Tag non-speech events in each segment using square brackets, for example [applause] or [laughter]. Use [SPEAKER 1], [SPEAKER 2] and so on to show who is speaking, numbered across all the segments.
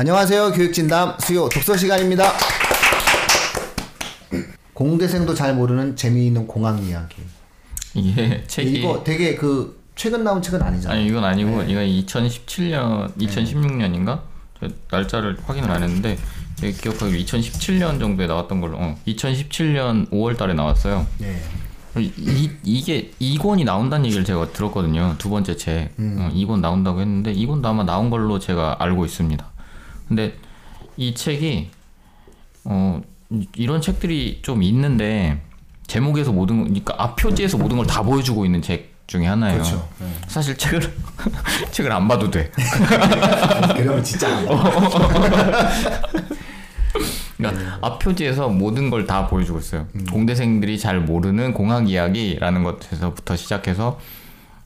[SPEAKER 1] 안녕하세요. 교육진담 수요 독서 시간입니다. 공대생도 잘 모르는 재미있는 공학 이야기.
[SPEAKER 2] 이게 책이
[SPEAKER 1] 이거 되게 그 최근 나온 책은 아니잖아요.
[SPEAKER 2] 아니 이건 아니고 이건 2017년 2016년인가 날짜를 확인을 안 했는데 기억하기로 2017년 정도에 나왔던 걸로 어, 2017년 5월달에 나왔어요.
[SPEAKER 1] 네.
[SPEAKER 2] 이, 이게 2권이 나온다는 얘기를 제가 들었거든요. 두 번째 책. 어, 2권 나온다고 했는데 2권도 아마 나온 걸로 제가 알고 있습니다. 근데 이 책이 어 이- 이런 책들이 좀 있는데 제목에서 모든 그러니까 앞 표지에서 모든 걸 다 보여주고 있는 책 중에 하나예요.
[SPEAKER 1] 그렇죠. 네.
[SPEAKER 2] 사실 책을 [laughs] 책을 안 봐도 돼. [laughs]
[SPEAKER 1] 그러면 진짜.
[SPEAKER 2] 그러니까 앞 표지에서 모든 걸 다 보여주고 있어요. 공대생들이 잘 모르는 공학 이야기라는 것에서부터 시작해서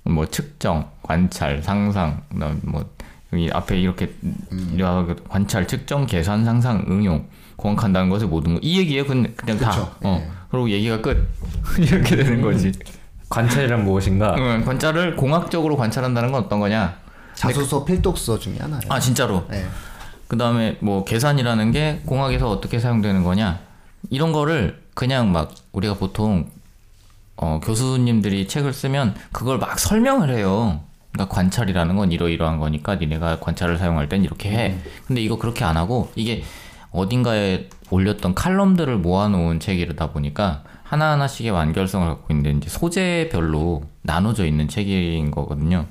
[SPEAKER 2] 뭐 측정, 관찰, 상상, 그다음 뭐 여기 앞에 이렇게 이렇게 관찰, 측정, 계산, 상상, 응용, 공학한다는 것을 모든 거이 얘기예요. 그냥, 그냥 다. 어.
[SPEAKER 1] 예.
[SPEAKER 2] 그리고 얘기가 끝. [laughs] 이렇게 되는 거지.
[SPEAKER 3] 관찰이란 무엇인가?
[SPEAKER 2] 응, 관찰을 공학적으로 관찰한다는 건 어떤 거냐?
[SPEAKER 1] 자소서 필독서 중에 하나예요.
[SPEAKER 2] 아 진짜로.
[SPEAKER 1] 네.
[SPEAKER 2] 그 다음에 뭐 계산이라는 게 공학에서 어떻게 사용되는 거냐 이런 거를 그냥 막 우리가 보통 어, 교수님들이 책을 쓰면 그걸 막 설명을 해요. 그러니까 관찰이라는 건 이러이러한 거니까 니네가 관찰을 사용할 땐 이렇게 해. 근데 이거 그렇게 안 하고 이게 어딘가에 올렸던 칼럼들을 모아놓은 책이다 보니까 하나하나씩의 완결성을 갖고 있는데 이제 소재별로 나눠져 있는 책인 거거든요.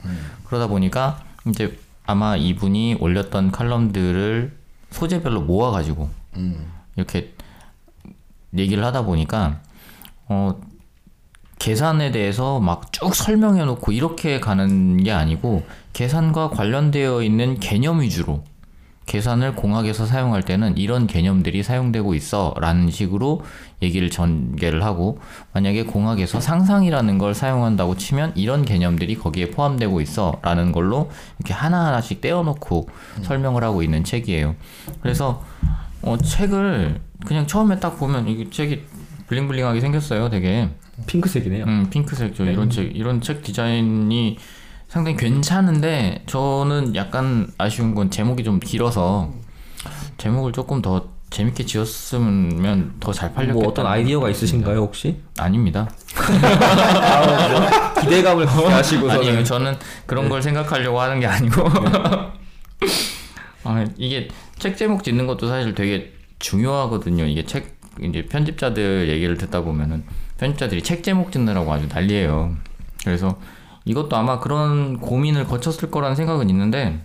[SPEAKER 2] 그러다 보니까 이제 아마 이분이 올렸던 칼럼들을 소재별로 모아가지고
[SPEAKER 1] 음.
[SPEAKER 2] 이렇게 얘기를 하다 보니까 어 계산에 대해서 막 쭉 설명해 놓고 이렇게 가는 게 아니고 계산과 관련되어 있는 개념 위주로 계산을 공학에서 사용할 때는 이런 개념들이 사용되고 있어 라는 식으로 얘기를 전개를 하고 만약에 공학에서 상상이라는 걸 사용한다고 치면 이런 개념들이 거기에 포함되고 있어 라는 걸로 이렇게 하나하나씩 떼어놓고 설명을 하고 있는 책이에요. 그래서 어, 책을 그냥 처음에 딱 보면 이 책이 블링블링하게 생겼어요 되게
[SPEAKER 3] 핑크색이네요.
[SPEAKER 2] 음, 핑크색 저 이런 책 이런 책 디자인이 상당히 괜찮은데 저는 약간 아쉬운 건 제목이 좀 길어서 제목을 조금 더 재밌게 지었으면 더 잘 팔렸겠다.
[SPEAKER 3] 뭐 어떤 아이디어가 있으신가요 혹시?
[SPEAKER 2] 아닙니다. [laughs]
[SPEAKER 3] 기대감을 갖게 하시고서는
[SPEAKER 2] 아니요, 저는 그런 걸 생각하려고 하는 게 아니고 [laughs] 아, 이게 책 제목 짓는 것도 사실 되게 중요하거든요. 이게 책 이제 편집자들 얘기를 듣다 보면은 편집자들이 책 제목 짓느라고 아주 난리예요. 그래서 이것도 아마 그런 고민을 거쳤을 거라는 생각은 있는데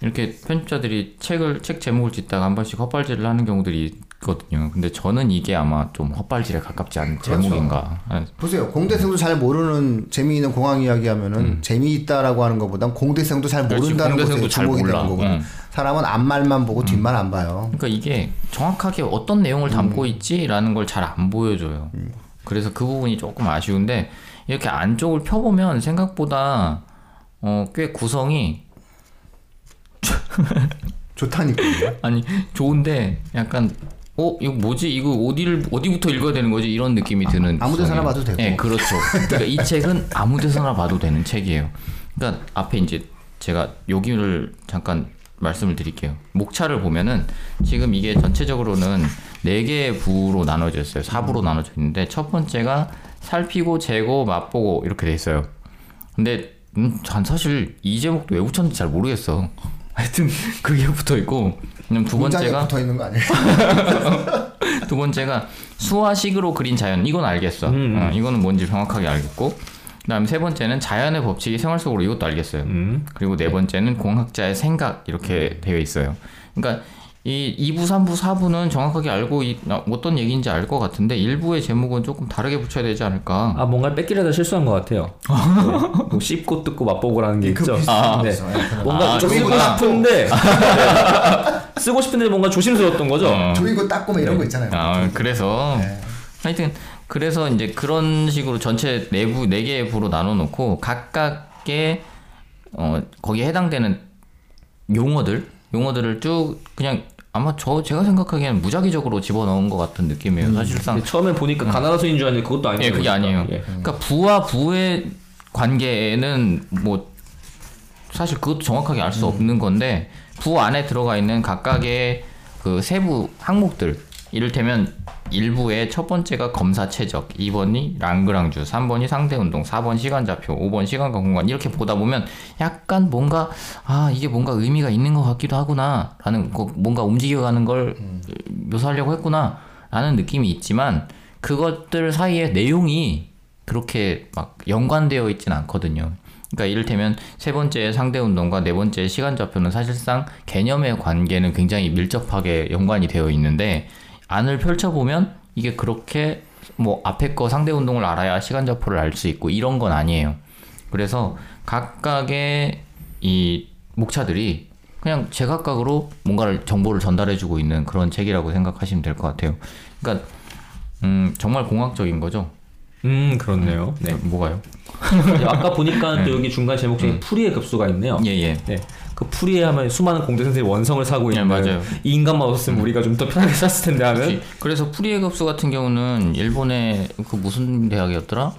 [SPEAKER 2] 이렇게 편집자들이 책을 책 제목을 짓다가 한 번씩 헛발질을 하는 경우들이 있거든요. 근데 저는 이게 아마 좀 헛발질에 가깝지 않은
[SPEAKER 1] 그렇죠.
[SPEAKER 2] 제목인가. 아,
[SPEAKER 1] 보세요. 공대생도 잘 모르는 재미있는 공학 이야기 하면은 재미있다라고 하는 것보단 공대생도 잘
[SPEAKER 2] 음.
[SPEAKER 1] 모른다는 것에
[SPEAKER 2] 잘
[SPEAKER 1] 주목이. 되는 거거든요.
[SPEAKER 2] 응.
[SPEAKER 1] 사람은 앞말만 보고 뒷말 안 봐요.
[SPEAKER 2] 그러니까 이게 정확하게 어떤 내용을 담고 있지라는 걸 잘 안 보여줘요. 그래서 그 부분이 조금 아쉬운데 이렇게 안쪽을 펴보면 생각보다 어, 꽤 구성이 [laughs]
[SPEAKER 1] 좋다니까요.
[SPEAKER 2] 아니 좋은데 약간 어 이거 뭐지 이거 어디를 어디부터 읽어야 되는 거지 이런 느낌이 드는
[SPEAKER 1] 아 무 데서나
[SPEAKER 2] 구성이에요.
[SPEAKER 1] 봐도 되고.
[SPEAKER 2] 네 그렇죠 그러니까 이 책은 아무 데서나 봐도 되는 책이에요 그러니까 앞에 이제 제가 여기를 잠깐 말씀을 드릴게요. 목차를 보면은 지금 이게 전체적으로는 네 개의 부로 나눠져 있어요. 사부로 나눠져 있는데 첫 번째가 살피고 재고 맛보고 이렇게 돼 있어요. 근데 음, 전 사실 이 제목도 왜 붙였는지 잘 모르겠어. [laughs] 하여튼 그게 붙어 있고. 그냥 두 번째가
[SPEAKER 1] 붙어 있는 거 아니에요? [laughs]
[SPEAKER 2] 두 번째가 수화식으로 그린 자연. 이건 알겠어.
[SPEAKER 3] 음.
[SPEAKER 2] 어, 이거는 뭔지 정확하게 알겠고 그다음에 세 번째는 자연의 법칙이 생활 속으로 이것도 알겠어요
[SPEAKER 3] 음.
[SPEAKER 2] 그리고 네 번째는 공학자의 생각 이렇게 되어 있어요 그러니까 이 2부, 3부, 4부는 정확하게 알고 이, 어, 어떤 얘기인지 알 것 같은데 1부의 제목은 조금 다르게 붙여야 되지 않을까
[SPEAKER 3] 아 뭔가 뺏기려다 실수한 것 같아요. [laughs] 네. 뭐 씹고 뜯고 맛보고라는
[SPEAKER 1] 게그
[SPEAKER 3] 있죠.
[SPEAKER 1] 비슷한
[SPEAKER 3] 네.
[SPEAKER 1] 네.
[SPEAKER 3] 뭔가
[SPEAKER 2] 아,
[SPEAKER 3] 좀 쓰고. 싶은데 네. 쓰고 싶은데 뭔가 조심스러웠던 거죠.
[SPEAKER 2] 어.
[SPEAKER 1] 조이고 닦고 뭐 이런 거 있잖아요.
[SPEAKER 2] 아, 그래서
[SPEAKER 1] 네.
[SPEAKER 2] 하여튼 그래서 이제 그런 식으로 전체 내부 네 개의 부로 나눠 놓고 각각의 어 거기에 해당되는 용어들 용어들을 쭉 그냥 아마 저 제가 생각하기에는 무작위적으로 집어 넣은 것 같은 느낌이에요. 사실상
[SPEAKER 3] 근데 처음에 보니까 가나다수인 줄 알았는데 그것도 아니에요.
[SPEAKER 2] 예, 그게 아니에요.
[SPEAKER 3] 예.
[SPEAKER 2] 그러니까 부와 부의 관계는 뭐 사실 그것도 정확하게 알 수 없는 건데 부 안에 들어가 있는 각각의 그 세부 항목들 이를테면 1부의 첫 번째가 검사 최적, 2번이 랑그랑주, 3번이 상대 운동, 4번 시간 좌표, 5번 시간과 공간 이렇게 보다 보면 약간 뭔가 아 이게 뭔가 의미가 있는 것 같기도 하구나라는 거- 뭔가 움직여가는 걸 묘사하려고 했구나라는 느낌이 있지만 그것들 사이에 내용이 그렇게 막 연관되어 있진 않거든요. 그러니까 이를테면 세 번째 상대 운동과 네 번째 시간 좌표는 사실상 개념의 관계는 굉장히 밀접하게 연관이 되어 있는데 안을 펼쳐보면 이게 그렇게 뭐 앞에 거 상대 운동을 알아야 시간 좌표를 알 수 있고 이런 건 아니에요. 그래서 각각의 이 목차들이 그냥 제각각으로 뭔가를 정보를 전달해주고 있는 그런 책이라고 생각하시면 될 것 같아요. 그러니까 음, 정말 공학적인 거죠.
[SPEAKER 3] 음 그렇네요. 네.
[SPEAKER 2] 뭐가요?
[SPEAKER 3] 아까 보니까 [laughs] 또 여기 중간 제목 중에 풀이의 급수가 있네요.
[SPEAKER 2] 예, 예.
[SPEAKER 3] 네. 그 풀이에 하면 수많은 공대 선생님 원성을 사고
[SPEAKER 2] 네,
[SPEAKER 3] 있는
[SPEAKER 2] 맞아요.
[SPEAKER 3] 이 인간만 없었으면 우리가 좀 더 편하게 샀을 텐데 하는
[SPEAKER 2] 그치. 그래서 프리에 급수 같은 경우는 일본의 그 무슨 대학이었더라?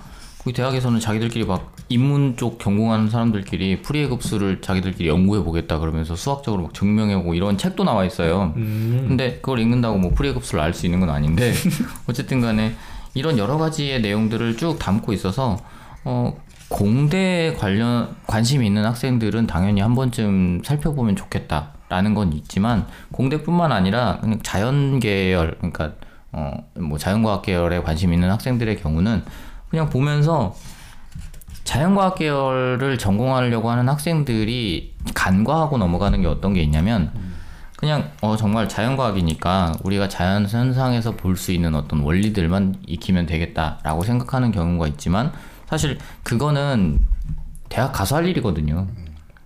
[SPEAKER 2] 그 대학에서는 자기들끼리 막 인문 쪽 전공하는 사람들끼리 프리에 급수를 자기들끼리 연구해 보겠다 그러면서 수학적으로 막 증명해 보고 이런 책도 나와 있어요.
[SPEAKER 3] 음.
[SPEAKER 2] 근데 그걸 읽는다고 뭐 프리에 급수를 알 수 있는 건 아닌데 [laughs] 어쨌든 간에 이런 여러 가지의 내용들을 쭉 담고 있어서 어 공대 관련 관심이 있는 학생들은 당연히 한 번쯤 살펴보면 좋겠다라는 건 있지만 공대뿐만 아니라 그냥 자연 계열 그러니까 어 뭐 자연과학 계열에 관심 있는 학생들의 경우는 그냥 보면서 자연과학 계열을 전공하려고 하는 학생들이 간과하고 넘어가는 게 어떤 게 있냐면 그냥 어 정말 자연과학이니까 우리가 자연 현상에서 볼 수 있는 어떤 원리들만 익히면 되겠다라고 생각하는 경우가 있지만 사실 그거는 대학 가서 할 일이거든요.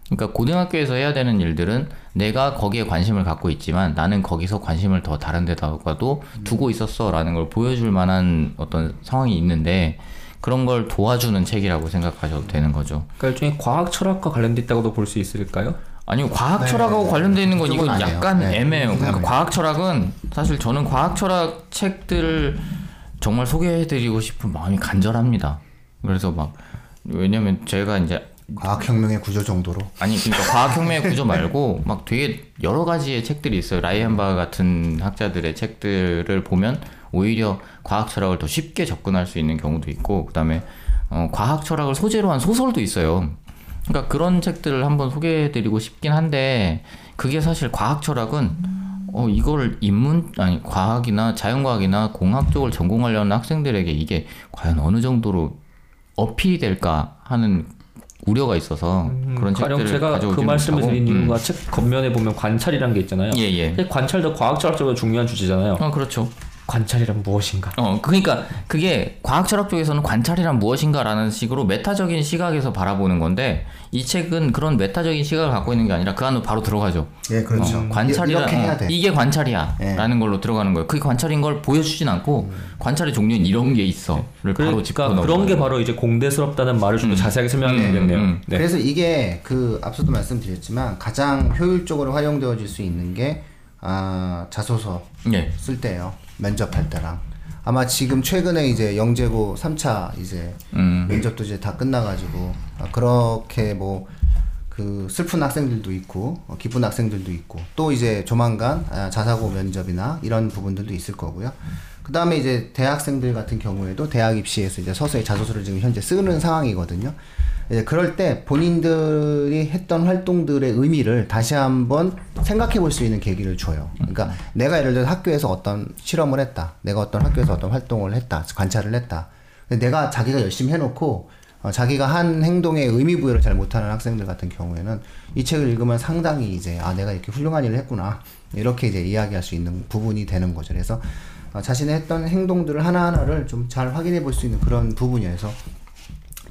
[SPEAKER 2] 그러니까 고등학교에서 해야 되는 일들은 내가 거기에 관심을 갖고 있지만 나는 거기서 관심을 더 다른 데다가도 두고 있었어라는 걸 보여줄 만한 어떤 상황이 있는데 그런 걸 도와주는 책이라고 생각하셔도 되는 거죠.
[SPEAKER 3] 그러니까 일종의 과학 철학과 관련돼 있다고도 볼 수 있을까요?
[SPEAKER 2] 아니요 과학
[SPEAKER 1] 네,
[SPEAKER 2] 철학하고
[SPEAKER 1] 네.
[SPEAKER 2] 관련돼 있는 건 이건
[SPEAKER 1] 아니에요.
[SPEAKER 2] 약간
[SPEAKER 1] 네.
[SPEAKER 2] 애매해요. 그러니까
[SPEAKER 1] 애매해요.
[SPEAKER 2] 과학 철학은 사실 저는 과학 철학 책들을 정말 소개해드리고 싶은 마음이 간절합니다. 그래서 막 왜냐면 제가 이제
[SPEAKER 1] 과학혁명의 구조 정도로
[SPEAKER 2] 아니 그러니까 과학혁명의 구조 [laughs] 말고 막 되게 여러 가지의 책들이 있어요. 라이언바 같은 학자들의 책들을 보면 오히려 과학 철학을 더 쉽게 접근할 수 있는 경우도 있고 그다음에 어, 과학 철학을 소재로 한 소설도 있어요. 그러니까 그런 책들을 한번 소개해드리고 싶긴 한데 그게 사실 과학 철학은 어 이거를 인문 아니 과학이나 자연과학이나 공학 쪽을 전공하려는 학생들에게 이게 과연 어느 정도로 어필이 될까 하는 우려가 있어서 그런
[SPEAKER 3] 가령
[SPEAKER 2] 책들을
[SPEAKER 3] 제가 그 말씀을. 드린
[SPEAKER 2] 음.
[SPEAKER 3] 이유가 책 겉면에 보면 관찰이라는 게 있잖아요.
[SPEAKER 2] 예, 예.
[SPEAKER 3] 근데 관찰도 과학철학적으로 중요한 주제잖아요.
[SPEAKER 2] 어, 그렇죠.
[SPEAKER 3] 관찰이란 무엇인가?
[SPEAKER 2] 어, 그러니까 그게 과학 철학 쪽에서는 관찰이란 무엇인가라는 식으로 메타적인 시각에서 바라보는 건데 이 책은 그런 메타적인 시각을 갖고 있는 게 아니라 그 안으로 바로 들어가죠.
[SPEAKER 1] 예 그렇죠
[SPEAKER 2] 어, 관찰이라 어,
[SPEAKER 1] 돼
[SPEAKER 2] 이게 관찰이야라는
[SPEAKER 1] 예.
[SPEAKER 2] 걸로 들어가는 거예요. 그게 관찰인 걸 보여주진 않고 관찰의 종류는 이런 게 있어를 바로 짚고
[SPEAKER 3] 그러니까 그런 게 바로 이제 공대스럽다는 말을 좀더 자세하게 설명하면
[SPEAKER 2] 음,
[SPEAKER 3] 되겠네요.
[SPEAKER 2] 음.
[SPEAKER 3] 네.
[SPEAKER 1] 그래서 이게 그 앞서도 말씀드렸지만 가장 효율적으로 활용되어질 수 있는 게 아, 자소서
[SPEAKER 2] 예.
[SPEAKER 1] 쓸 때예요 면접할 때랑 아마 지금 최근에 이제 영재고 3차 이제
[SPEAKER 2] 음.
[SPEAKER 1] 면접도 이제 다 끝나가지고 아, 그렇게 뭐 그 슬픈 학생들도 있고 어, 기쁜 학생들도 있고 또 이제 조만간 아, 자사고 면접이나 이런 부분들도 있을 거고요. 그 다음에 이제 대학생들 같은 경우에도 대학 입시에서 이제 서서히 자소서를 지금 현재 쓰는 상황이거든요. 그럴 때 본인들이 했던 활동들의 의미를 다시 한번 생각해 볼 수 있는 계기를 줘요. 그러니까 내가 예를 들어 학교에서 어떤 실험을 했다. 내가 어떤 학교에서 어떤 활동을 했다. 관찰을 했다. 내가 자기가 열심히 해놓고 어, 자기가 한 행동에 의미 부여를 잘 못하는 학생들 같은 경우에는 이 책을 읽으면 상당히 이제 아 내가 이렇게 훌륭한 일을 했구나 이렇게 이제 이야기할 수 있는 부분이 되는 거죠. 그래서 어, 자신의 했던 행동들을 하나하나를 좀 잘 확인해 볼 수 있는 그런 부분이어서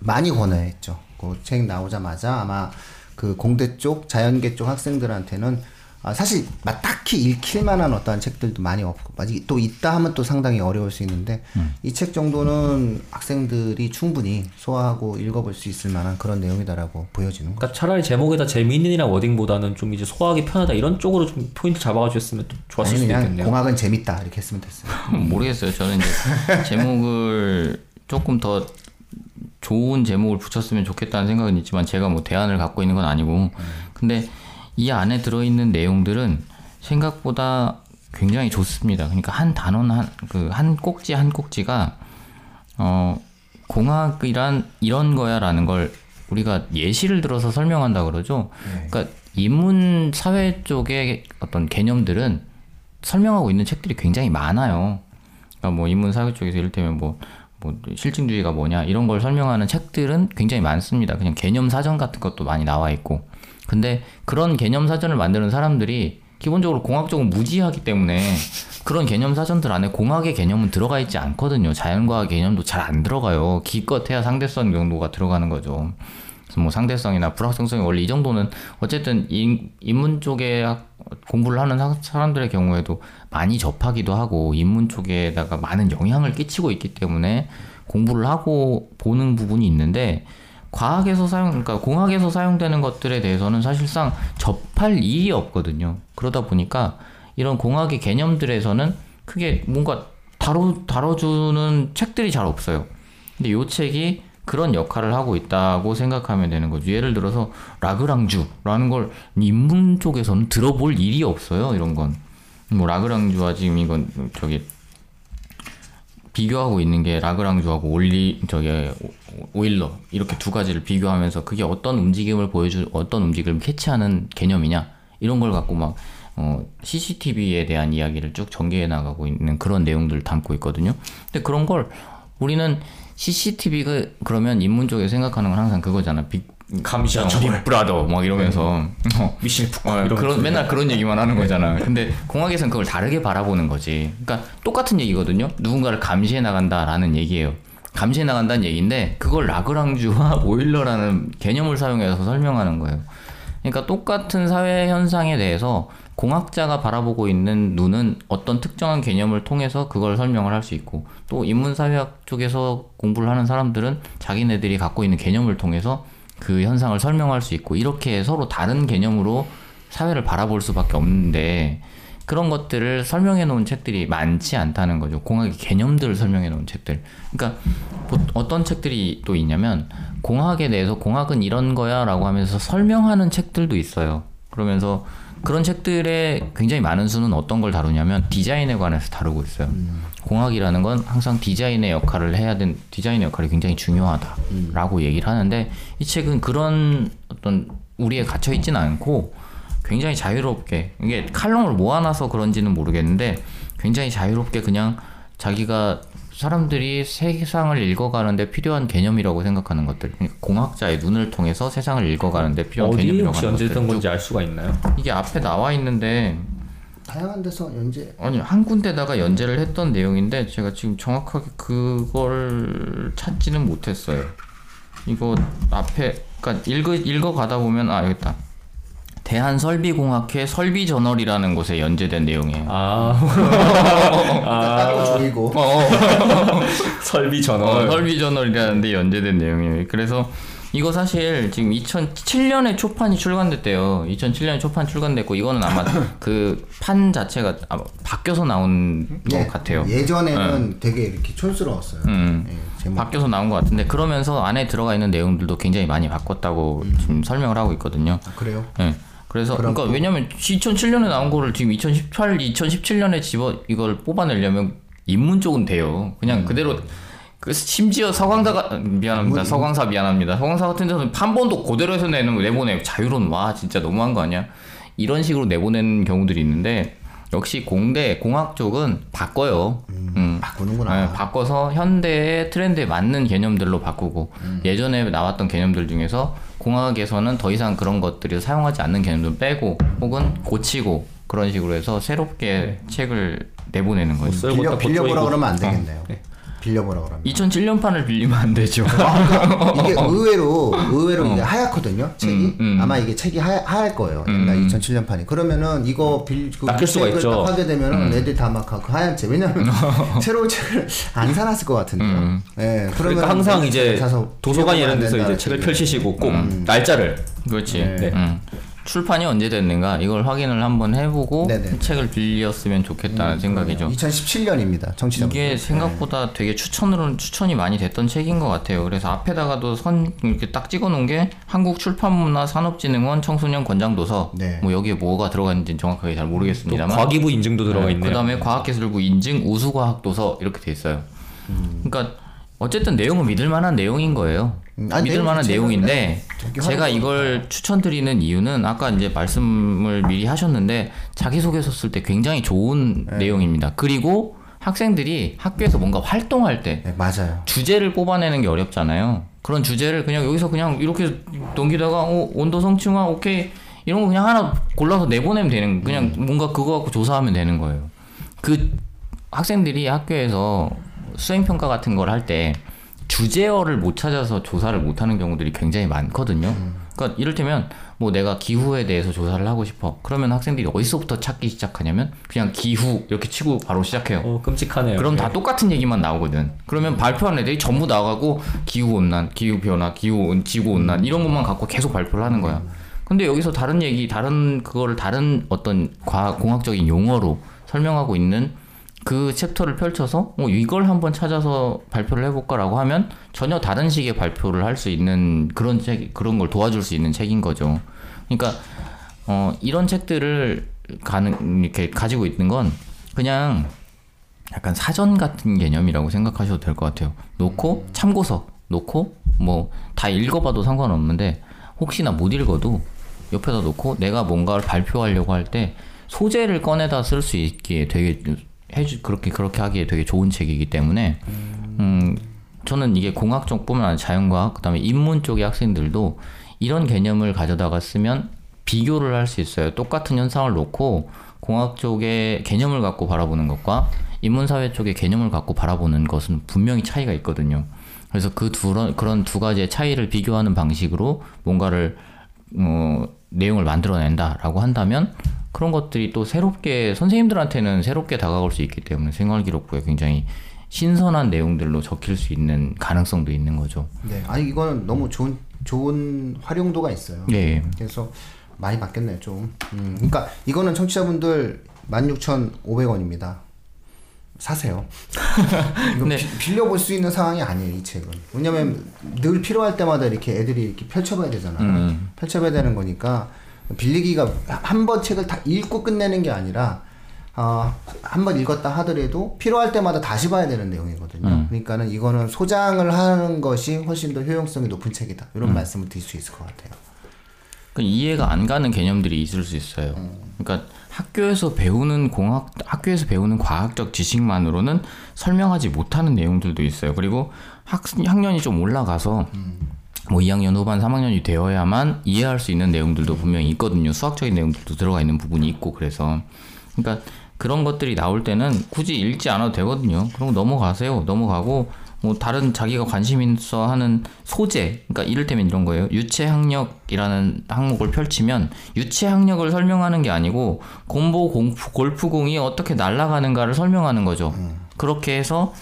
[SPEAKER 1] 많이 권해했죠. 그 책 나오자마자 아마 그 공대 쪽, 자연계 쪽 학생들한테는 아, 사실 막 딱히 읽힐 만한 어떠한 책들도 많이 없고 아직 또 있다 하면 또 상당히 어려울 수 있는데 이책 정도는 학생들이 충분히 소화하고 읽어볼 수 있을 만한 그런 내용이다라고 보여지는 거.
[SPEAKER 3] 그러니까 차라리 제목에다 재미있는이나 워딩보다는 좀 이제 소화하기 편하다 이런 쪽으로 좀 포인트 잡아가주셨으면 또 좋았을
[SPEAKER 1] 아니
[SPEAKER 3] 수도
[SPEAKER 1] 그냥
[SPEAKER 3] 있겠네요.
[SPEAKER 1] 공학은 재밌다 이렇게 했으면 됐어요. [laughs]
[SPEAKER 2] 모르겠어요. 저는 이제 [laughs] 제목을 조금 더 좋은 제목을 붙였으면 좋겠다는 생각은 있지만 제가 뭐 대안을 갖고 있는 건 아니고 근데 이 안에 들어있는 내용들은 생각보다 굉장히 좋습니다. 그러니까 한 단원 한그 한 꼭지 한 꼭지가 어 공학이란 이런 거야라는 걸 우리가 예시를 들어서 설명한다 그러죠. 그러니까 인문 사회 쪽의 어떤 개념들은 설명하고 있는 책들이 굉장히 많아요. 그러니까 뭐 인문 사회 쪽에서 이를테면 뭐, 뭐 실증주의가 뭐냐 이런 걸 설명하는 책들은 굉장히 많습니다. 그냥 개념 사전 같은 것도 많이 나와 있고. 근데 그런 개념 사전을 만드는 사람들이 기본적으로 공학적으로 무지하기 때문에 그런 개념 사전들 안에 공학의 개념은 들어가 있지 않거든요. 자연과학 개념도 잘 안 들어가요. 기껏해야 상대성 정도가 들어가는 거죠. 뭐 상대성이나 불확정성이 원래 이 정도는 어쨌든 인, 인문 쪽에 학- 공부를 하는 사- 사람들의 경우에도 많이 접하기도 하고 인문 쪽에다가 많은 영향을 끼치고 있기 때문에 공부를 하고 보는 부분이 있는데 과학에서 사용, 그러니까 공학에서 사용되는 것들에 대해서는 사실상 접할 일이 없거든요. 그러다 보니까 이런 공학의 개념들에서는 크게 뭔가 다뤄, 다뤄주는 책들이 잘 없어요. 근데 요 책이 그런 역할을 하고 있다고 생각하면 되는 거죠. 예를 들어서 라그랑주라는 걸 인문 쪽에서는 들어볼 일이 없어요. 이런 건. 뭐 라그랑주와 지금 이건 저기 비교하고 있는 게 라그랑주하고 올리 오- 오일러 이렇게 두 가지를 비교하면서 그게 어떤 움직임을 보여주 어떤 움직임을 캐치하는 개념이냐 이런 걸 갖고 막 어, CCTV에 대한 이야기를 쭉 전개해 나가고 있는 그런 내용들을 담고 있거든요. 근데 그런 걸 우리는 CCTV가 그러면 인문 쪽에 생각하는 건 항상 그거잖아. 빅
[SPEAKER 3] 처벌.
[SPEAKER 2] 빅브라더 막 이러면서 어,
[SPEAKER 3] 미실 푸
[SPEAKER 2] 어, 그런
[SPEAKER 3] 거.
[SPEAKER 2] 맨날 그런 얘기만 하는 거잖아. 근데 공학에서는 그걸 다르게 바라보는 거지. 그러니까 똑같은 얘기거든요. 누군가를 감시해 나간다라는 얘기예요. 감시해 나간다는 얘기인데 그걸 라그랑주와 [laughs] 오일러라는 개념을 사용해서 설명하는 거예요. 그러니까 똑같은 사회 현상에 대해서 공학자가 바라보고 있는 눈은 어떤 특정한 개념을 통해서 그걸 설명을 할 수 있고 또 인문사회학 쪽에서 공부를 하는 사람들은 자기네들이 갖고 있는 개념을 통해서 그 현상을 설명할 수 있고 이렇게 서로 다른 개념으로 사회를 바라볼 수밖에 없는데 그런 것들을 설명해 놓은 책들이 많지 않다는 거죠. 공학의 개념들을 설명해 놓은 책들. 그러니까 보- 어떤 책들이 또 있냐면 공학에 대해서 공학은 이런 거야라고 하면서 설명하는 책들도 있어요. 그러면서 그런 책들의 굉장히 많은 수는 어떤 걸 다루냐면 디자인에 관해서 다루고 있어요. 공학이라는 건 항상 디자인의 역할을 해야 된 디자인의 역할이 굉장히 중요하다라고 얘기를 하는데 이 책은 그런 어떤 우리에 갇혀 있지는 않고 굉장히 자유롭게 이게 칼럼을 모아놔서 그런지는 모르겠는데 굉장히 자유롭게 그냥 자기가 사람들이 세상을 읽어가는데 필요한 개념이라고 생각하는 것들 그러니까 공학자의 눈을 통해서 세상을 읽어가는데 필요한
[SPEAKER 3] 어디
[SPEAKER 2] 개념이라고
[SPEAKER 3] 혹시
[SPEAKER 2] 하는 것들
[SPEAKER 3] 건지 알 수가 있나요?
[SPEAKER 2] 이게 앞에 나와 있는데
[SPEAKER 1] 다양한 데서 연재
[SPEAKER 2] 아니 한 군데다가 연재를 했던 내용인데 제가 지금 정확하게 그걸 찾지는 못했어요. 이거 앞에 그러니까 읽어 읽어 가다 보면 아 여기 있다. 대한설비공학회 설비저널이라는 곳에 연재된 내용이에요.
[SPEAKER 3] 아 [laughs]
[SPEAKER 1] 따로 조이고
[SPEAKER 3] 설비
[SPEAKER 2] 어, [laughs]
[SPEAKER 3] 전원.
[SPEAKER 2] 설비저널이라는 데 연재된 내용이에요. 그래서 이거 사실 지금 2007년에 초판이 출간됐대요. 2007년에 초판 출간됐고 이거는 아마 [coughs] 그 판 자체가 아마 바뀌어서 나온 것
[SPEAKER 1] 예,
[SPEAKER 2] 같아요.
[SPEAKER 1] 예전에는 되게 이렇게 촌스러웠어요.
[SPEAKER 2] 음.
[SPEAKER 1] 예.
[SPEAKER 2] 바뀌어서 나온 것 같은데 그러면서 안에 들어가 있는 내용들도 굉장히 많이 바꿨다고 지금 설명을 하고 있거든요.
[SPEAKER 1] 아, 그래요?
[SPEAKER 2] 예. 그래서 그러니까 왜냐면 2007년에 나온 거를 지금 2018, 2017년에 집어 이걸 뽑아내려면 인문 쪽은 돼요. 그냥 그대로 그 심지어 서광사가 미안합니다. 서광사 미안합니다. 서광사 같은 데서는 판본도 그대로 해서 내는 내보내 자유로운 와 진짜 너무한 거 아니야? 이런 식으로 내보내는 경우들이 있는데 역시 공대 공학 쪽은 바꿔요. 음.
[SPEAKER 1] 바꾸는구나.
[SPEAKER 2] 네, 바꿔서 현대의 트렌드에 맞는 개념들로 바꾸고 예전에 나왔던 개념들 중에서 공학에서는 더 이상 그런 것들이 사용하지 않는 개념들 빼고 혹은 고치고 그런 식으로 해서 새롭게 책을 내보내는 거죠.
[SPEAKER 3] 쓸고
[SPEAKER 1] 빌려,
[SPEAKER 3] 딱
[SPEAKER 1] 빌려보라. 그러면 안 되겠네요. 빌려보라 그러면.
[SPEAKER 2] 2007년판을 빌리면 안 되죠.
[SPEAKER 1] 이게 [laughs] 의외로 의외로 이게 하얗거든요 책이
[SPEAKER 2] 음, 음.
[SPEAKER 1] 아마 이게 책이 하, 하얄 거예요 옛날 2007년 판이 그러면은 이거 빌 그,
[SPEAKER 3] 낚일 수가
[SPEAKER 1] 책을
[SPEAKER 3] 있죠.
[SPEAKER 1] 딱 하게 되면은 애들 다막 그 하얀 책 왜냐면 [laughs] 새로운 책을 안 사놨을 것 같은데요 예 그러면
[SPEAKER 3] 그러니까 항상 이제 도서관 이런 데서 이제 책을. 펼치시고 꼭 날짜를
[SPEAKER 2] 그렇지.
[SPEAKER 3] 네.
[SPEAKER 2] 음. 출판이 언제 됐는가 이걸 확인을 한번 해보고
[SPEAKER 1] 네네.
[SPEAKER 2] 책을 빌렸으면 좋겠다는 생각이죠.
[SPEAKER 1] 2017년입니다. 청취자.
[SPEAKER 2] 이게 생각보다 되게 추천으로 추천이 많이 됐던 책인 것 같아요. 그래서 앞에다가도 선 이렇게 딱 찍어놓은 게 한국 출판문화 산업진흥원 청소년 권장도서.
[SPEAKER 1] 네.
[SPEAKER 2] 뭐 여기에 뭐가 들어가 있는지 정확하게
[SPEAKER 3] 잘또
[SPEAKER 2] 모르겠습니다만.
[SPEAKER 3] 과기부 인증도 들어가 있네요.
[SPEAKER 2] 그다음에 과학기술부 인증 우수과학도서 이렇게 돼 있어요.
[SPEAKER 1] 음.
[SPEAKER 2] 그러니까 어쨌든 내용은 믿을 만한 내용인 거예요.
[SPEAKER 1] 음, 아니,
[SPEAKER 2] 믿을 만한 내용인데
[SPEAKER 1] 제가
[SPEAKER 2] 이걸 추천드리는 이유는 아까 이제 말씀을 미리 하셨는데 자기소개서 쓸 때 굉장히 좋은
[SPEAKER 1] 네.
[SPEAKER 2] 내용입니다. 그리고 학생들이 학교에서 뭔가 활동할 때
[SPEAKER 1] 네, 맞아요.
[SPEAKER 2] 주제를 뽑아내는 게 어렵잖아요. 그런 주제를 그냥 여기서 그냥 이렇게 넘기다가 어, 온도 성층화 오케이 이런 거 그냥 하나 골라서 내보내면 되는 그냥
[SPEAKER 1] 음.
[SPEAKER 2] 뭔가 그거 갖고 조사하면 되는 거예요. 그 학생들이 학교에서 수행 평가 같은 걸 할 때 주제어를 못 찾아서 조사를 못 하는 경우들이 굉장히 많거든요.
[SPEAKER 1] 음.
[SPEAKER 2] 그러니까 이를테면 뭐 내가 기후에 대해서 조사를 하고 싶어. 그러면 학생들이 어디서부터 찾기 시작하냐면 그냥 기후 이렇게 치고 바로 시작해요.
[SPEAKER 3] 어, 끔찍하네요.
[SPEAKER 2] 그럼
[SPEAKER 3] 네.
[SPEAKER 2] 다 똑같은 얘기만 나오거든. 그러면 발표하는 애들이 전부 나가고 기후 온난, 기후 변화, 기후 온- 지구 온난 이런 것만 갖고 계속 발표를 하는 거야. 근데 여기서 다른 얘기, 다른 그거를 다른 어떤 과학 공학적인 용어로 설명하고 있는 그 챕터를 펼쳐서 어, 이걸 한번 찾아서 발표를 해볼까라고 하면 전혀 다른 식의 발표를 할 수 있는 그런 책 그런 걸 도와줄 수 있는 책인 거죠. 그러니까 어, 이런 책들을 가는 이렇게 가지고 있는 건 그냥 약간 사전 같은 개념이라고 생각하셔도 될 것 같아요. 놓고 참고서 놓고 뭐 다 읽어봐도 상관없는데 혹시나 못 읽어도 옆에다 놓고 내가 뭔가를 발표하려고 할 때 소재를 꺼내다 쓸 수 있기에 되게 해주 그렇게 그렇게 하기에 되게 좋은 책이기 때문에 음 저는 이게 공학 쪽뿐만 아니라 자연과학 그다음에 인문 쪽의 학생들도 이런 개념을 가져다가 쓰면 비교를 할 수 있어요. 똑같은 현상을 놓고 공학 쪽의 개념을 갖고 바라보는 것과 인문사회 쪽의 개념을 갖고 바라보는 것은 분명히 차이가 있거든요. 그래서 그 두, 그런 두 가지의 차이를 비교하는 방식으로 뭔가를, 어, 내용을 만들어낸다라고 한다면 그런 것들이 또 새롭게, 선생님들한테는 새롭게 다가올 수 있기 때문에 생활 기록부에 굉장히 신선한 내용들로 적힐 수 있는 가능성도 있는 거죠.
[SPEAKER 1] 네. 아니 이거는 너무 좋은 좋은 활용도가 있어요.
[SPEAKER 2] 예.
[SPEAKER 1] 그래서 많이 바뀌었네요 좀. 음, 그러니까 이거는 청취자분들 16,500원입니다. 사세요. [laughs] 이거
[SPEAKER 2] 네.
[SPEAKER 1] 비- 빌려볼 수 있는 상황이 아니에요 이 책은. 왜냐면 늘 필요할 때마다 이렇게 애들이 이렇게 펼쳐봐야 되잖아요.
[SPEAKER 2] 음.
[SPEAKER 1] 펼쳐봐야 되는 거니까 빌리기가 한 번 책을 다 읽고 끝내는 게 아니라 어, 한 번 읽었다 하더라도 필요할 때마다 다시 봐야 되는 내용이거든요.
[SPEAKER 2] 음.
[SPEAKER 1] 그러니까는 이거는 소장을 하는 것이 훨씬 더 효용성이 높은 책이다. 이런
[SPEAKER 2] 음.
[SPEAKER 1] 말씀을 드릴 수 있을 것 같아요.
[SPEAKER 2] 그 이해가 안 가는 개념들이 있을 수 있어요. 그러니까 학교에서 배우는 공학, 학교에서 배우는 과학적 지식만으로는 설명하지 못하는 내용들도 있어요. 그리고 학, 학년이 좀 올라가서 뭐 2학년 후반, 3학년이 되어야만 이해할 수 있는 내용들도 분명히 있거든요. 수학적인 내용들도 들어가 있는 부분이 있고 그래서 그러니까 그런 것들이 나올 때는 굳이 읽지 않아도 되거든요. 그럼 넘어가세요. 넘어가고 뭐 다른 자기가 관심 있어 하는 소재, 그러니까 이를테면 이런 거예요. 유체 학력이라는 항목을 펼치면 유체 학력을 설명하는 게 아니고 곰보 공프, 골프공이 어떻게 날아가는가를 설명하는 거죠. 그렇게 해서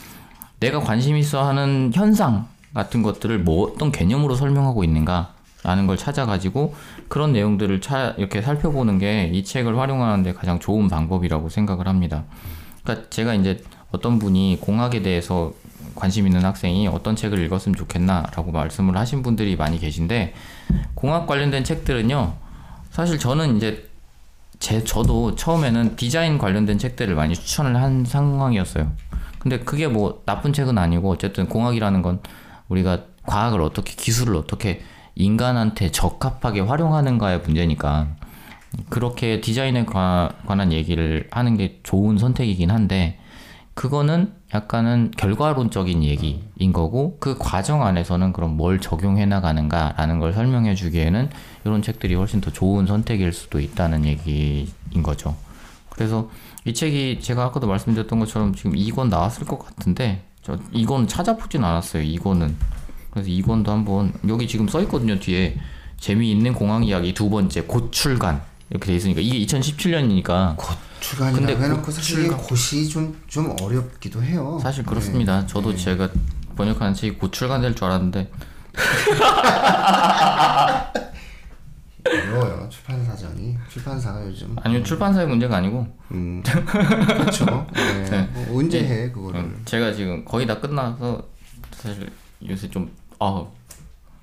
[SPEAKER 2] 내가 관심 있어 하는 현상 같은 것들을 뭐 어떤 개념으로 설명하고 있는가 라는 걸 찾아가지고 그런 내용들을 차, 이렇게 살펴보는 게 이 책을 활용하는데 가장 좋은 방법이라고 생각을 합니다. 그러니까 제가 이제 어떤 분이 공학에 대해서 관심 있는 학생이 어떤 책을 읽었으면 좋겠나라고 말씀을 하신 분들이 많이 계신데 공학 관련된 책들은요 사실 저는 이제 제 저도 처음에는 디자인 관련된 책들을 많이 추천을 한 상황이었어요. 근데 그게 뭐 나쁜 책은 아니고 어쨌든 공학이라는 건 우리가 과학을 어떻게 기술을 어떻게 인간한테 적합하게 활용하는가의 문제니까 그렇게 디자인에 과- 관한 얘기를 하는 게 좋은 선택이긴 한데 그거는 약간은 결과론적인 얘기인 거고 그 과정 안에서는 그럼 뭘 적용해 나가는가라는 걸 설명해 주기에는 이런 책들이 훨씬 더 좋은 선택일 수도 있다는 얘기인 거죠. 그래서 이 책이 제가 아까도 말씀드렸던 것처럼 지금 2권 나왔을 것 같은데 저 2권 찾아보진 않았어요. 2권은 그래서 2권도 한번 여기 지금 써 있거든요. 뒤에 재미있는 공항 이야기 두 번째 곧 출간 이렇게 돼 있으니까 이게 2017년이니까
[SPEAKER 1] 출간이라고
[SPEAKER 2] 근데
[SPEAKER 1] 해놓고
[SPEAKER 2] 그
[SPEAKER 1] 사실 이게 곧이 좀, 좀 어렵기도 해요.
[SPEAKER 2] 사실 그렇습니다. 저도 제가 번역하는 책이 곧 출간 될 줄 알았는데 [laughs]
[SPEAKER 1] 어려워요 출판사정이. 출판사가 요즘
[SPEAKER 2] 아니요 출판사의 문제가 아니고.
[SPEAKER 1] 음 [laughs] 그렇죠. 네. 뭐 언제 해 그거를?
[SPEAKER 2] 음, 제가 지금 거의 다 끝나서 사실 요새 좀 아,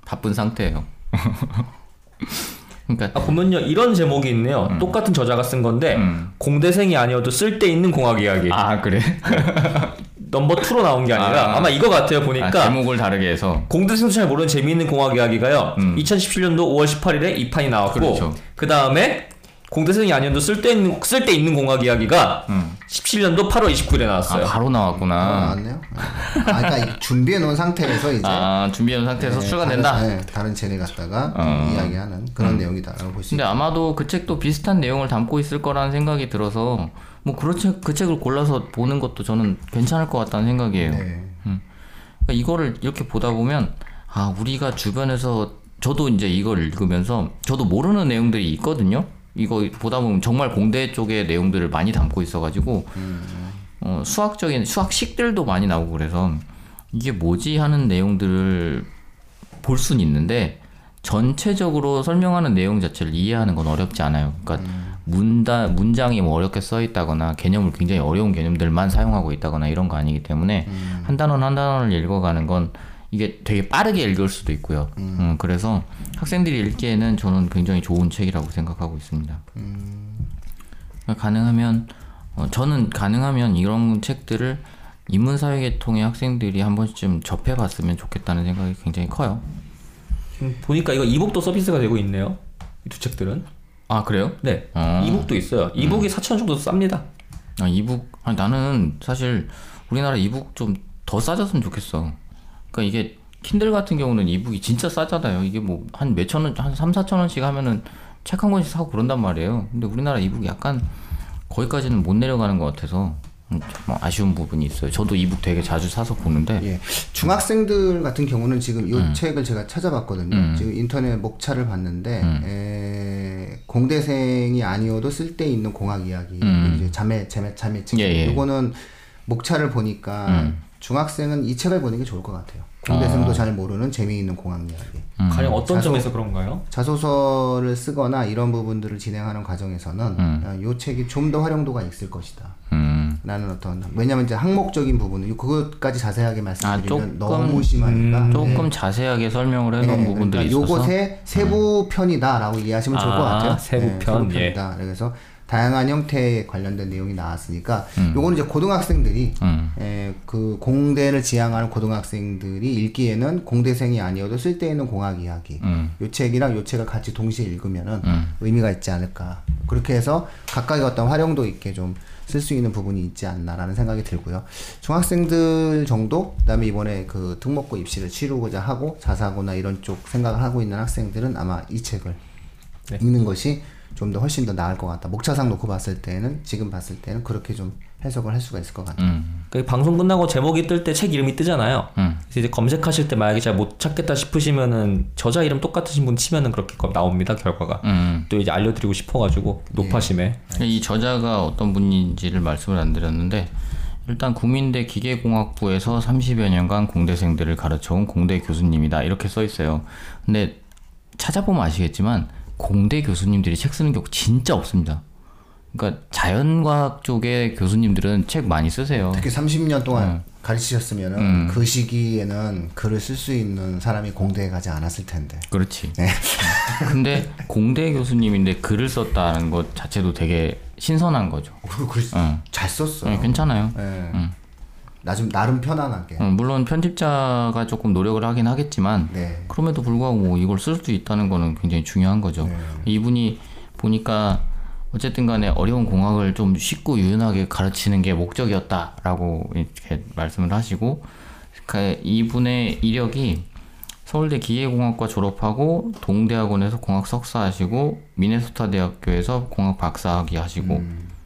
[SPEAKER 2] 바쁜 상태예요. [laughs] 그러니까
[SPEAKER 3] 아, 보면요. 이런 제목이 있네요. 똑같은 저자가 쓴 건데
[SPEAKER 2] 음.
[SPEAKER 3] 공대생이 아니어도 쓸데 있는 공학 이야기.
[SPEAKER 2] 아 그래 [laughs]
[SPEAKER 3] 넘버 2로 나온 게 아니라
[SPEAKER 2] 아.
[SPEAKER 3] 아, 마 이거 같아요 보니까
[SPEAKER 2] 아, 제목을 다르게 해서
[SPEAKER 3] 공대생도 잘 모르는 재미있는 공학 이야기가요.
[SPEAKER 2] 음.
[SPEAKER 3] 2017년도 5월 18일에 이 판이 나왔고
[SPEAKER 2] 그렇죠.
[SPEAKER 3] 그 다음에 공대생이 아니어도 쓸데 있는 쓸데 있는 공학 이야기가
[SPEAKER 2] 음.
[SPEAKER 3] 17년도 8월 29일에
[SPEAKER 2] 아
[SPEAKER 3] 나왔어요.
[SPEAKER 2] 바로
[SPEAKER 1] 아,
[SPEAKER 2] 나왔구나.
[SPEAKER 1] 나왔네요 아 그러니까 이 준비해 놓은 상태에서 이제
[SPEAKER 2] 아 준비한 상태에서
[SPEAKER 1] 네,
[SPEAKER 2] 출간된다.
[SPEAKER 1] 다른, 네, 다른 쟤네 갖다가
[SPEAKER 2] 어.
[SPEAKER 1] 이야기하는 그런 내용이다라고 볼수
[SPEAKER 2] 근데
[SPEAKER 1] 있죠
[SPEAKER 2] 아마도 그 책도 비슷한 내용을 담고 있을 거라는 생각이 들어서 뭐 그런 책, 그 책을 골라서 보는 것도 저는 괜찮을 것 같다는 생각이에요.
[SPEAKER 1] 네.
[SPEAKER 2] 그러니까 이거를 이렇게 보다 보면 아 우리가 주변에서 저도 이제 이걸 읽으면서 저도 모르는 내용들이 있거든요. 이거 보다 보면 정말 공대 쪽의 내용들을 많이 담고 있어가지고 어, 수학적인 수학식들도 많이 나오고 그래서 이게 뭐지 하는 내용들을 볼 수는 있는데 전체적으로 설명하는 내용 자체를 이해하는 건 어렵지 않아요. 그러니까 문다, 문장이 뭐 어렵게 써 있다거나 개념을 굉장히 어려운 개념들만 사용하고 있다거나 이런 거 아니기 때문에 한 단원 한 단원을 읽어가는 건 이게 되게 빠르게 읽을 수도 있고요. 음, 그래서 학생들이 읽기에는 저는 굉장히 좋은 책이라고 생각하고 있습니다. 그러니까 가능하면 어, 저는 가능하면 이런 책들을 인문사회계통의 학생들이 한 번쯤 접해봤으면 좋겠다는 생각이 굉장히 커요.
[SPEAKER 3] 음, 보니까 이거 이북도 서비스가 되고 있네요. 이 두 책들은.
[SPEAKER 2] 아 그래요?
[SPEAKER 3] 네.
[SPEAKER 2] 어.
[SPEAKER 3] 이북도 있어요. 이북이 4천 원 정도 쌉니다.
[SPEAKER 2] 아 이북 아니 나는 사실 우리나라 이북 좀 더 싸졌으면 좋겠어. 그러니까 이게 킨들 같은 경우는 이북이 진짜 싸잖아요. 이게 뭐 한 몇천 원, 한 3, 4천 원씩 하면은 책 한 권씩 사고 그런단 말이에요. 근데 우리나라 이북이 약간 거기까지는 못 내려가는 것 같아서 음, 좀 아쉬운 부분이 있어요. 저도 이북 되게 자주 사서 보는데
[SPEAKER 1] 예. 중학생들 같은 경우는 지금 이
[SPEAKER 2] 음.
[SPEAKER 1] 책을 제가 찾아봤거든요. 지금 인터넷 목차를 봤는데
[SPEAKER 2] 음.
[SPEAKER 1] 에, 공대생이 아니어도 쓸데 있는 공학 이야기
[SPEAKER 2] 음.
[SPEAKER 1] 이제 자매 자매 자매 책
[SPEAKER 2] 예, 예.
[SPEAKER 1] 이거는 목차를 보니까
[SPEAKER 2] 음.
[SPEAKER 1] 중학생은 이 책을 보는 게 좋을 것 같아요.
[SPEAKER 2] 어.
[SPEAKER 1] 공대생도 잘 모르는 재미있는 공학 이야기.
[SPEAKER 2] 음.
[SPEAKER 3] 가령 어떤
[SPEAKER 1] 자소-
[SPEAKER 3] 점에서 그런가요?
[SPEAKER 1] 자소서를 쓰거나 이런 부분들을 진행하는 과정에서는
[SPEAKER 2] 음.
[SPEAKER 1] 어, 이 책이 좀 더 활용도가 있을 것이다.
[SPEAKER 2] 음,
[SPEAKER 1] 라는 어떤 왜냐면 이제 항목적인 부분은 그것까지 자세하게 말씀드리면
[SPEAKER 2] 아, 조금-
[SPEAKER 1] 너무 심하니까 네.
[SPEAKER 2] 조금 자세하게 설명을 해놓은 부분들이
[SPEAKER 1] 그러니까
[SPEAKER 2] 있어서
[SPEAKER 1] 요것의 세부 편이다라고 이해하시면 좋을 것
[SPEAKER 3] 아,
[SPEAKER 1] 같아요.
[SPEAKER 3] 세부 편, 예.
[SPEAKER 1] 편이다. 그래서 다양한 형태에 관련된 내용이 나왔으니까 요거는 이제 고등학생들이
[SPEAKER 2] 음.
[SPEAKER 1] 에, 그 공대를 지향하는 고등학생들이 읽기에는 공대생이 아니어도 쓸데있는 공학 이야기
[SPEAKER 2] 음.
[SPEAKER 1] 요 책이랑 요 책을 같이 동시에 읽으면은
[SPEAKER 2] 음.
[SPEAKER 1] 의미가 있지 않을까 그렇게 해서 각각의 어떤 활용도 있게 좀 쓸 수 있는 부분이 있지 않나라는 생각이 들고요 중학생들 정도 그다음에 이번에 그 특목고 입시를 치르고자 하고 자사고나 이런 쪽 생각을 하고 있는 학생들은 아마 이 책을
[SPEAKER 3] 네.
[SPEAKER 1] 읽는 것이 좀 더 훨씬 더 나을 것 같다 목차상 놓고 봤을 때는 지금 봤을 때는 그렇게 좀 해석을 할 수가 있을 것 같아요
[SPEAKER 2] 음,
[SPEAKER 3] 그 방송 끝나고 제목이 뜰 때 책 이름이 뜨잖아요.
[SPEAKER 2] 음.
[SPEAKER 3] 그래서 이제 검색하실 때 만약에 잘 못 찾겠다 싶으시면은 저자 이름 똑같으신 분 치면은 그렇게 거- 나옵니다 결과가.
[SPEAKER 2] 음.
[SPEAKER 3] 또 이제 알려드리고 싶어가지고 높아심에
[SPEAKER 2] 이 저자가 어떤 분인지를 말씀을 안 드렸는데 일단 국민대 기계공학부에서 30여 년간 공대생들을 가르쳐온 공대 교수님이다 이렇게 써 있어요. 근데 찾아보면 아시겠지만 공대 교수님들이 책 쓰는 경우 진짜 없습니다. 그러니까 자연과학 쪽의 교수님들은 책 많이 쓰세요.
[SPEAKER 1] 특히 30년 동안
[SPEAKER 2] 음.
[SPEAKER 1] 가르치셨으면은 그 시기에는 글을 쓸 수 있는 사람이 공대에 가지 않았을 텐데.
[SPEAKER 2] 그렇지.
[SPEAKER 1] 네. [laughs]
[SPEAKER 2] 근데 공대 교수님인데 글을 썼다는 것 자체도 되게 신선한 거죠.
[SPEAKER 1] 그리고 글
[SPEAKER 2] 응.
[SPEAKER 1] 잘 썼어요.
[SPEAKER 2] 네, 괜찮아요.
[SPEAKER 1] 네.
[SPEAKER 2] 음.
[SPEAKER 1] 나좀 나름 편안하게.
[SPEAKER 2] 어, 물론 편집자가 조금 노력을 하긴 하겠지만
[SPEAKER 1] 네.
[SPEAKER 2] 그럼에도 불구하고 뭐 이걸 쓸 수 있다는 거는 굉장히 중요한 거죠.
[SPEAKER 1] 네.
[SPEAKER 2] 이분이 보니까 어쨌든 간에 어려운 공학을 좀 쉽고 유연하게 가르치는 게 목적이었다라고 이렇게 말씀을 하시고 그 이분의 이력이 서울대 기계공학과 졸업하고 동대학원에서 공학 석사 하시고 미네소타 대학교에서 공학 박사학위 하시고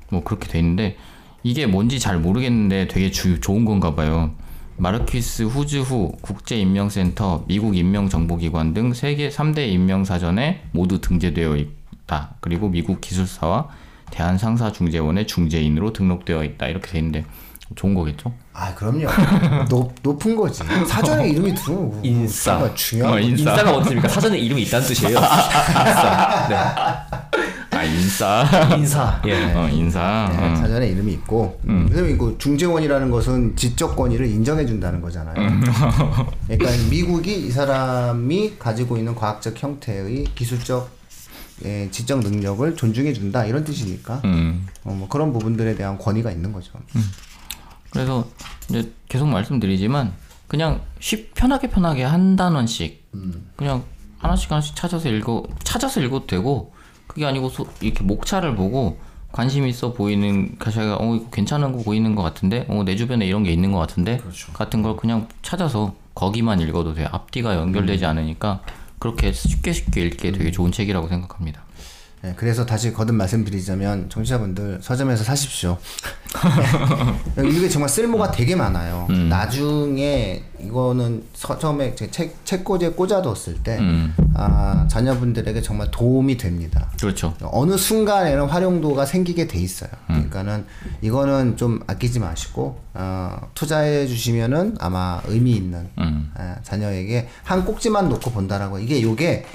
[SPEAKER 2] 뭐 그렇게 돼 있는데 이게 뭔지 잘 모르겠는데 되게 주, 좋은 건가 봐요. 마르퀴스 후즈후 국제인명센터 미국 인명정보기관 등 세계 3대 인명사전에 모두 등재되어 있 다. 그리고 미국 기술사와 대한상사중재원의 중재인으로 등록되어 있다. 이렇게 돼 있는데 좋은 거겠죠?
[SPEAKER 1] 아 그럼요. [laughs] 높 높은 거지. 사전에 이름이 들어오면 뭐
[SPEAKER 3] 인싸.
[SPEAKER 1] 중요한
[SPEAKER 2] 어. 인싸.
[SPEAKER 3] 인싸가 뭔지니까 사전에 이름이 있다는 뜻이에요. [laughs] 인싸.
[SPEAKER 2] 아 인싸.
[SPEAKER 3] 네. 인사. 예.
[SPEAKER 2] 어, 인싸.
[SPEAKER 1] 네,
[SPEAKER 2] 어.
[SPEAKER 1] 사전에 이름이 있고 음. 왜냐면 이거 중재원이라는 것은 지적 권위를 인정해 준다는 거잖아요. 그러니까 미국이 이 사람이 가지고 있는 과학적 형태의 기술적 예, 지적 능력을 존중해 준다 이런 뜻이니까.
[SPEAKER 2] 음.
[SPEAKER 1] 어, 뭐 그런 부분들에 대한 권위가 있는 거죠.
[SPEAKER 2] 그래서 이제 계속 말씀드리지만 그냥 쉽 편하게 편하게 한 단원씩 그냥 하나씩 하나씩 찾아서 읽어 찾아서 읽어도 되고 그게 아니고 소, 이렇게 목차를 보고 관심 있어 보이는 가사가 어 이거 괜찮은 거 보이는 것 같은데 어 내 주변에 이런 게 있는 것 같은데 같은 걸 그냥 찾아서 거기만 읽어도 돼 앞뒤가 연결되지 않으니까 그렇게 쉽게 쉽게 읽기에 되게 좋은 책이라고 생각합니다.
[SPEAKER 1] 네, 그래서 다시 거듭 말씀드리자면 청취자분들 서점에서 사십시오. [laughs] 이게 정말 쓸모가 되게 많아요. 나중에 이거는 서점에 제 책, 책꽂이에 꽂아뒀을 때
[SPEAKER 2] 음.
[SPEAKER 1] 아, 자녀분들에게 정말 도움이 됩니다.
[SPEAKER 2] 그렇죠.
[SPEAKER 1] 어느 순간에는 활용도가 생기게 돼 있어요. 그러니까는 이거는 좀 아끼지 마시고 어, 투자해 주시면은 아마 의미 있는
[SPEAKER 2] 음.
[SPEAKER 1] 예, 자녀에게 한 꼭지만 놓고 본다라고 이게 요게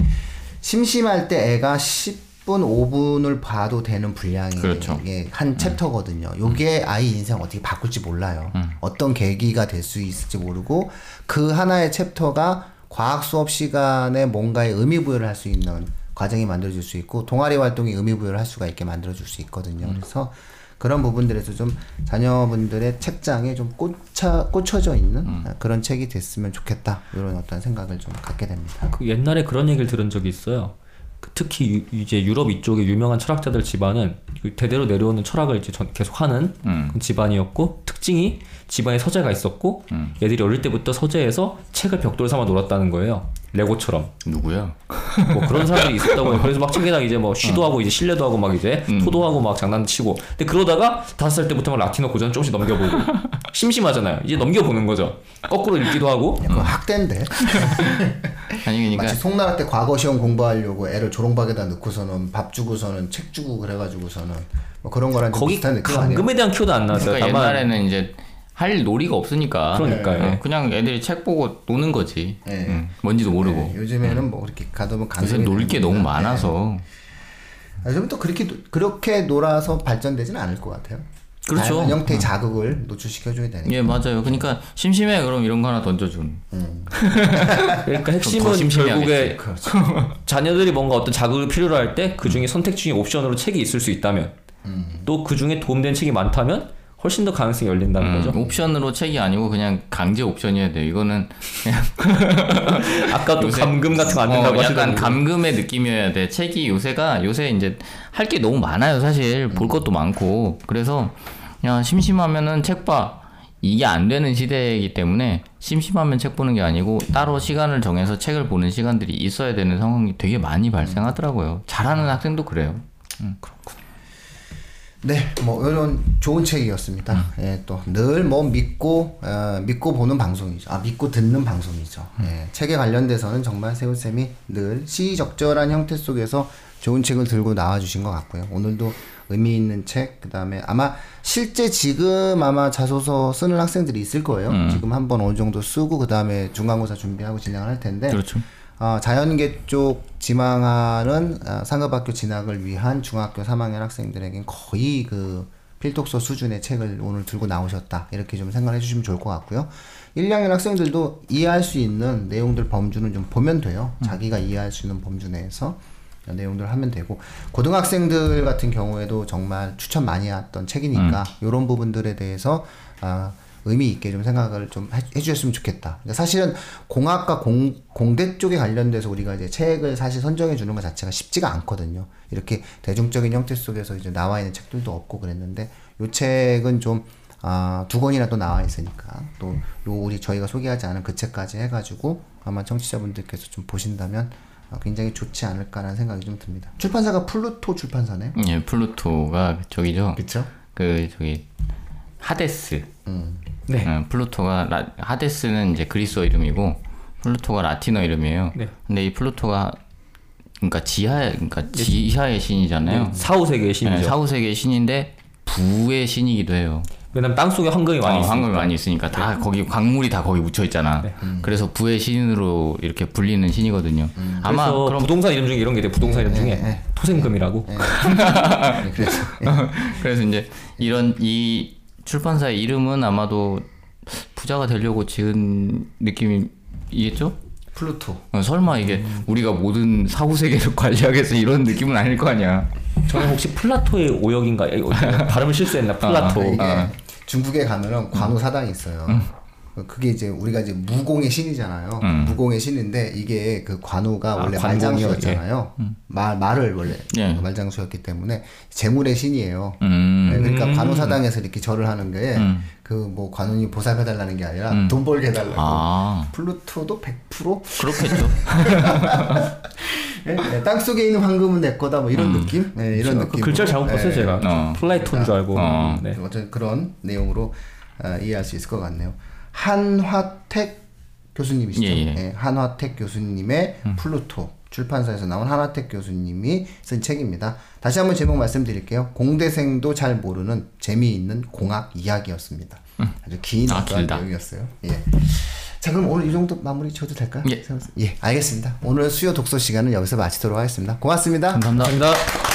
[SPEAKER 1] 심심할 때 애가 10 분 5분을 봐도 되는 분량이
[SPEAKER 2] 그렇죠.
[SPEAKER 1] 이게 한 챕터거든요. 요게 아이 인생 어떻게 바꿀지 몰라요. 어떤 계기가 될 수 있을지 모르고 그 하나의 챕터가 과학 수업 시간에 뭔가의 의미 부여를 할 수 있는 과정이 만들어질 수 있고 동아리 활동이 의미 부여를 할 수가 있게 만들어줄 수 있거든요. 그래서 그런 부분들에서 좀 자녀분들의 책장에 좀 꽂혀, 꽂혀져 있는 그런 책이 됐으면 좋겠다. 이런 어떤 생각을 좀 갖게 됩니다.
[SPEAKER 3] 그 옛날에 그런 얘기를 들은 적이 있어요. 그 특히 유- 이제 유럽 이쪽의 유명한 철학자들 집안은 그 대대로 내려오는 철학을 이제 전- 계속 하는
[SPEAKER 2] 음.
[SPEAKER 3] 집안이었고 특징이 집안에 서재가 있었고
[SPEAKER 2] 음.
[SPEAKER 3] 얘들이 어릴 때부터 서재에서 책을 벽돌 삼아 놀았다는 거예요. 레고처럼
[SPEAKER 2] 누구야?
[SPEAKER 3] 뭐 그런 사람들이 있었다고 해요. 그래서 막 책에다 이제 뭐 쉬도 하고 이제 실내도 하고 막 이제
[SPEAKER 2] 음.
[SPEAKER 3] 토도 하고 막 장난치고. 근데 그러다가 다섯 살 때부터 막 라틴어 고전 조금씩 넘겨보고 [laughs] 심심하잖아요. 이제 넘겨보는 거죠. 거꾸로 읽기도 하고.
[SPEAKER 1] 그거 학대인데 [laughs]
[SPEAKER 2] 아니 그러니까
[SPEAKER 1] 마치 송나라 때 과거 시험 공부하려고 애를 조롱박에다 넣고서는 밥 주고서는 책 주고 그래가지고서는 뭐 그런 거랑 좀
[SPEAKER 3] 거기
[SPEAKER 1] 비슷한 느낌 아니에요?
[SPEAKER 3] 감금에 대한 키워드 안 나왔어요.
[SPEAKER 2] 그러니까
[SPEAKER 3] 다만
[SPEAKER 2] 옛날에는 이제 할 놀이가 없으니까
[SPEAKER 3] 그러니까요.
[SPEAKER 2] 어, 그냥 애들이 책 보고 노는 거지.
[SPEAKER 1] 네.
[SPEAKER 2] 응, 뭔지도 모르고.
[SPEAKER 1] 네, 요즘에는 뭐 그렇게 가두면
[SPEAKER 2] 요새
[SPEAKER 1] 감금이
[SPEAKER 2] 놀게
[SPEAKER 1] 됩니다.
[SPEAKER 2] 너무 많아서.
[SPEAKER 1] 네. 요즘은 또 그렇게 노- 그렇게 놀아서 발전되지는 않을 것 같아요.
[SPEAKER 2] 그렇죠.
[SPEAKER 1] 다양한 형태의 자극을 노출시켜줘야 되니까.
[SPEAKER 2] 예 맞아요. 그러니까 심심해 그럼 이런 거 하나 던져준. [laughs]
[SPEAKER 3] 그러니까
[SPEAKER 2] 더
[SPEAKER 3] 핵심은. 결국에 [laughs] 자녀들이 뭔가 어떤 자극을 필요로 할 때 그 중에 선택 중에 옵션으로 책이 있을 수 있다면 또그 중에 도움되는 책이 많다면 훨씬 더 가능성이 열린다는
[SPEAKER 2] 음,
[SPEAKER 3] 거죠.
[SPEAKER 2] 옵션으로 책이 아니고 그냥 강제 옵션이어야 돼요. 이거는 그냥 [laughs]
[SPEAKER 3] 아까 또
[SPEAKER 2] 요새-
[SPEAKER 3] 감금 같은 거 안 된다고
[SPEAKER 2] 어, 약간 감금의 느낌이어야 돼. 책이 요새가 요새 이제 할 게 너무 많아요. 사실 볼 것도 많고 그래서 그냥 심심하면은 책 봐. 이게 안 되는 시대이기 때문에 심심하면 책 보는 게 아니고 따로 시간을 정해서 책을 보는 시간들이 있어야 되는 상황이 되게 많이 발생하더라고요. 잘하는 학생도 그래요.
[SPEAKER 1] 네, 뭐 이런 좋은 책이었습니다. 예, 또늘 뭐 믿고 어, 믿고 보는 방송이죠. 아 믿고 듣는 방송이죠. 예, 책에 관련돼서는 정말 세훈 쌤이 늘 시적절한 형태 속에서 좋은 책을 들고 나와주신 것 같고요. 오늘도 의미 있는 책, 그 다음에 아마 실제 지금 아마 자소서 쓰는 학생들이 있을 거예요. 지금 한번 어느 정도 쓰고 그 다음에 중간고사 준비하고 진행을 할 텐데.
[SPEAKER 2] 그렇죠.
[SPEAKER 1] 어, 자연계 쪽 지망하는 어, 상급학교 진학을 위한 중학교 3학년 학생들에겐 거의 그 필독서 수준의 책을 오늘 들고 나오셨다. 이렇게 좀 생각해 주시면 좋을 것 같고요. 1, 2학년 학생들도 이해할 수 있는 내용들 범주는 좀 보면 돼요. 자기가 이해할 수 있는 범주 내에서 내용들을 하면 되고 고등학생들 같은 경우에도 정말 추천 많이 했던 책이니까 이런 부분들에 대해서 아, 의미 있게 좀 생각을 좀 해, 해주셨으면 좋겠다. 그러니까 사실은 공학과 공, 공대 쪽에 관련돼서 우리가 이제 책을 사실 선정해 주는 것 자체가 쉽지가 않거든요. 이렇게 대중적인 형태 속에서 이제 나와 있는 책들도 없고 그랬는데 요 책은 좀 아, 두 권이나 또 나와 있으니까 또 요 우리 저희가 소개하지 않은 그 책까지 해가지고 아마 청취자분들께서 좀 보신다면 어, 굉장히 좋지 않을까라는 생각이 좀 듭니다. 출판사가 플루토 출판사네.
[SPEAKER 2] 예, 플루토가 저기죠.
[SPEAKER 1] 그쵸?
[SPEAKER 2] 그 저기 하데스.
[SPEAKER 3] 네.
[SPEAKER 2] 어, 플루토가 라, 하데스는 이제 그리스어 이름이고 플루토가 라틴어 이름이에요.
[SPEAKER 3] 네.
[SPEAKER 2] 근데 이 플루토가 그러니까 지하 그러니까 지하의 신이잖아요.
[SPEAKER 3] 사후 세계의
[SPEAKER 2] 네,
[SPEAKER 3] 신이죠.
[SPEAKER 2] 사후 세계의 신인데 부의 신이기도 해요.
[SPEAKER 3] 왜냐면 땅 속에 황금이 많이
[SPEAKER 2] 어,
[SPEAKER 3] 있으니까.
[SPEAKER 2] 황금이 많이 있으니까 다 거기 광물이 다 거기 묻혀 있잖아.
[SPEAKER 3] 네.
[SPEAKER 2] 그래서 부의 신으로 이렇게 불리는 신이거든요. 아마
[SPEAKER 3] 그래서
[SPEAKER 2] 그럼
[SPEAKER 3] 부동산 이름 중에 이런 게 돼. 부동산 이름 중에
[SPEAKER 1] 네.
[SPEAKER 3] 토생금이라고.
[SPEAKER 1] 네, [laughs] 그래서 [laughs] [laughs]
[SPEAKER 2] 그래서 이제 이런 이 출판사의 이름은 아마도 부자가 되려고 지은 느낌이겠죠?
[SPEAKER 1] 플루토.
[SPEAKER 2] 어, 설마 이게 우리가 모든 사후 세계를 [laughs] 관리하겠어 이런 느낌은 아닐 거 아니야.
[SPEAKER 3] 저는 혹시 플라토의 오역인가? 발음을 실수했나? 플라토.
[SPEAKER 1] 이게
[SPEAKER 2] 아.
[SPEAKER 1] 중국에 가면은 관우 사당이 있어요. 그게 이제 우리가 이제 무공의 신이잖아요.
[SPEAKER 2] 음.
[SPEAKER 1] 무공의 신인데 이게 그 관우가
[SPEAKER 3] 아,
[SPEAKER 1] 원래
[SPEAKER 3] 관공이요?
[SPEAKER 1] 말장수였잖아요. 말 말을 원래
[SPEAKER 2] 예.
[SPEAKER 1] 말장수였기 때문에 재물의 신이에요.
[SPEAKER 2] 음.
[SPEAKER 1] 네, 그러니까
[SPEAKER 3] 음.
[SPEAKER 1] 관우 사당에서 이렇게 절을 하는 게그
[SPEAKER 2] 음.
[SPEAKER 1] 뭐 관우님 보살펴달라는 게 아니라
[SPEAKER 2] 음.
[SPEAKER 1] 돈 벌게 해 달라고.
[SPEAKER 2] 아
[SPEAKER 1] 플루토도 100%
[SPEAKER 2] 그렇겠죠.
[SPEAKER 1] 예? [laughs] 네, 땅 속에 있는 황금은 내 거다 뭐 이런 느낌? 네, 이런
[SPEAKER 3] 그
[SPEAKER 1] 느낌.
[SPEAKER 3] 글자를 잘못 봤어요 제가.
[SPEAKER 2] 어.
[SPEAKER 3] 플라톤인 줄 알고.
[SPEAKER 2] 어.
[SPEAKER 3] 네.
[SPEAKER 1] 어쨌든 그런 내용으로 어, 이해할 수 있을 것 같네요. 한화택 교수님이시죠?
[SPEAKER 2] 예, 예.
[SPEAKER 1] 예, 한화택 교수님의 플루토 출판사에서 나온 한화택 교수님이 쓴 책입니다. 다시 한번 제목 말씀드릴게요. 공대생도 잘 모르는 재미있는 공학 이야기였습니다. 아주 긴
[SPEAKER 2] 아.
[SPEAKER 1] 내용이었어요. 예. 자 그럼 오늘 이 정도 마무리 줘도 될까요?
[SPEAKER 2] 예.
[SPEAKER 1] 예, 알겠습니다. 오늘 수요 독서 시간은 여기서 마치도록 하겠습니다. 고맙습니다.
[SPEAKER 2] 감사합니다.
[SPEAKER 3] 감사합니다.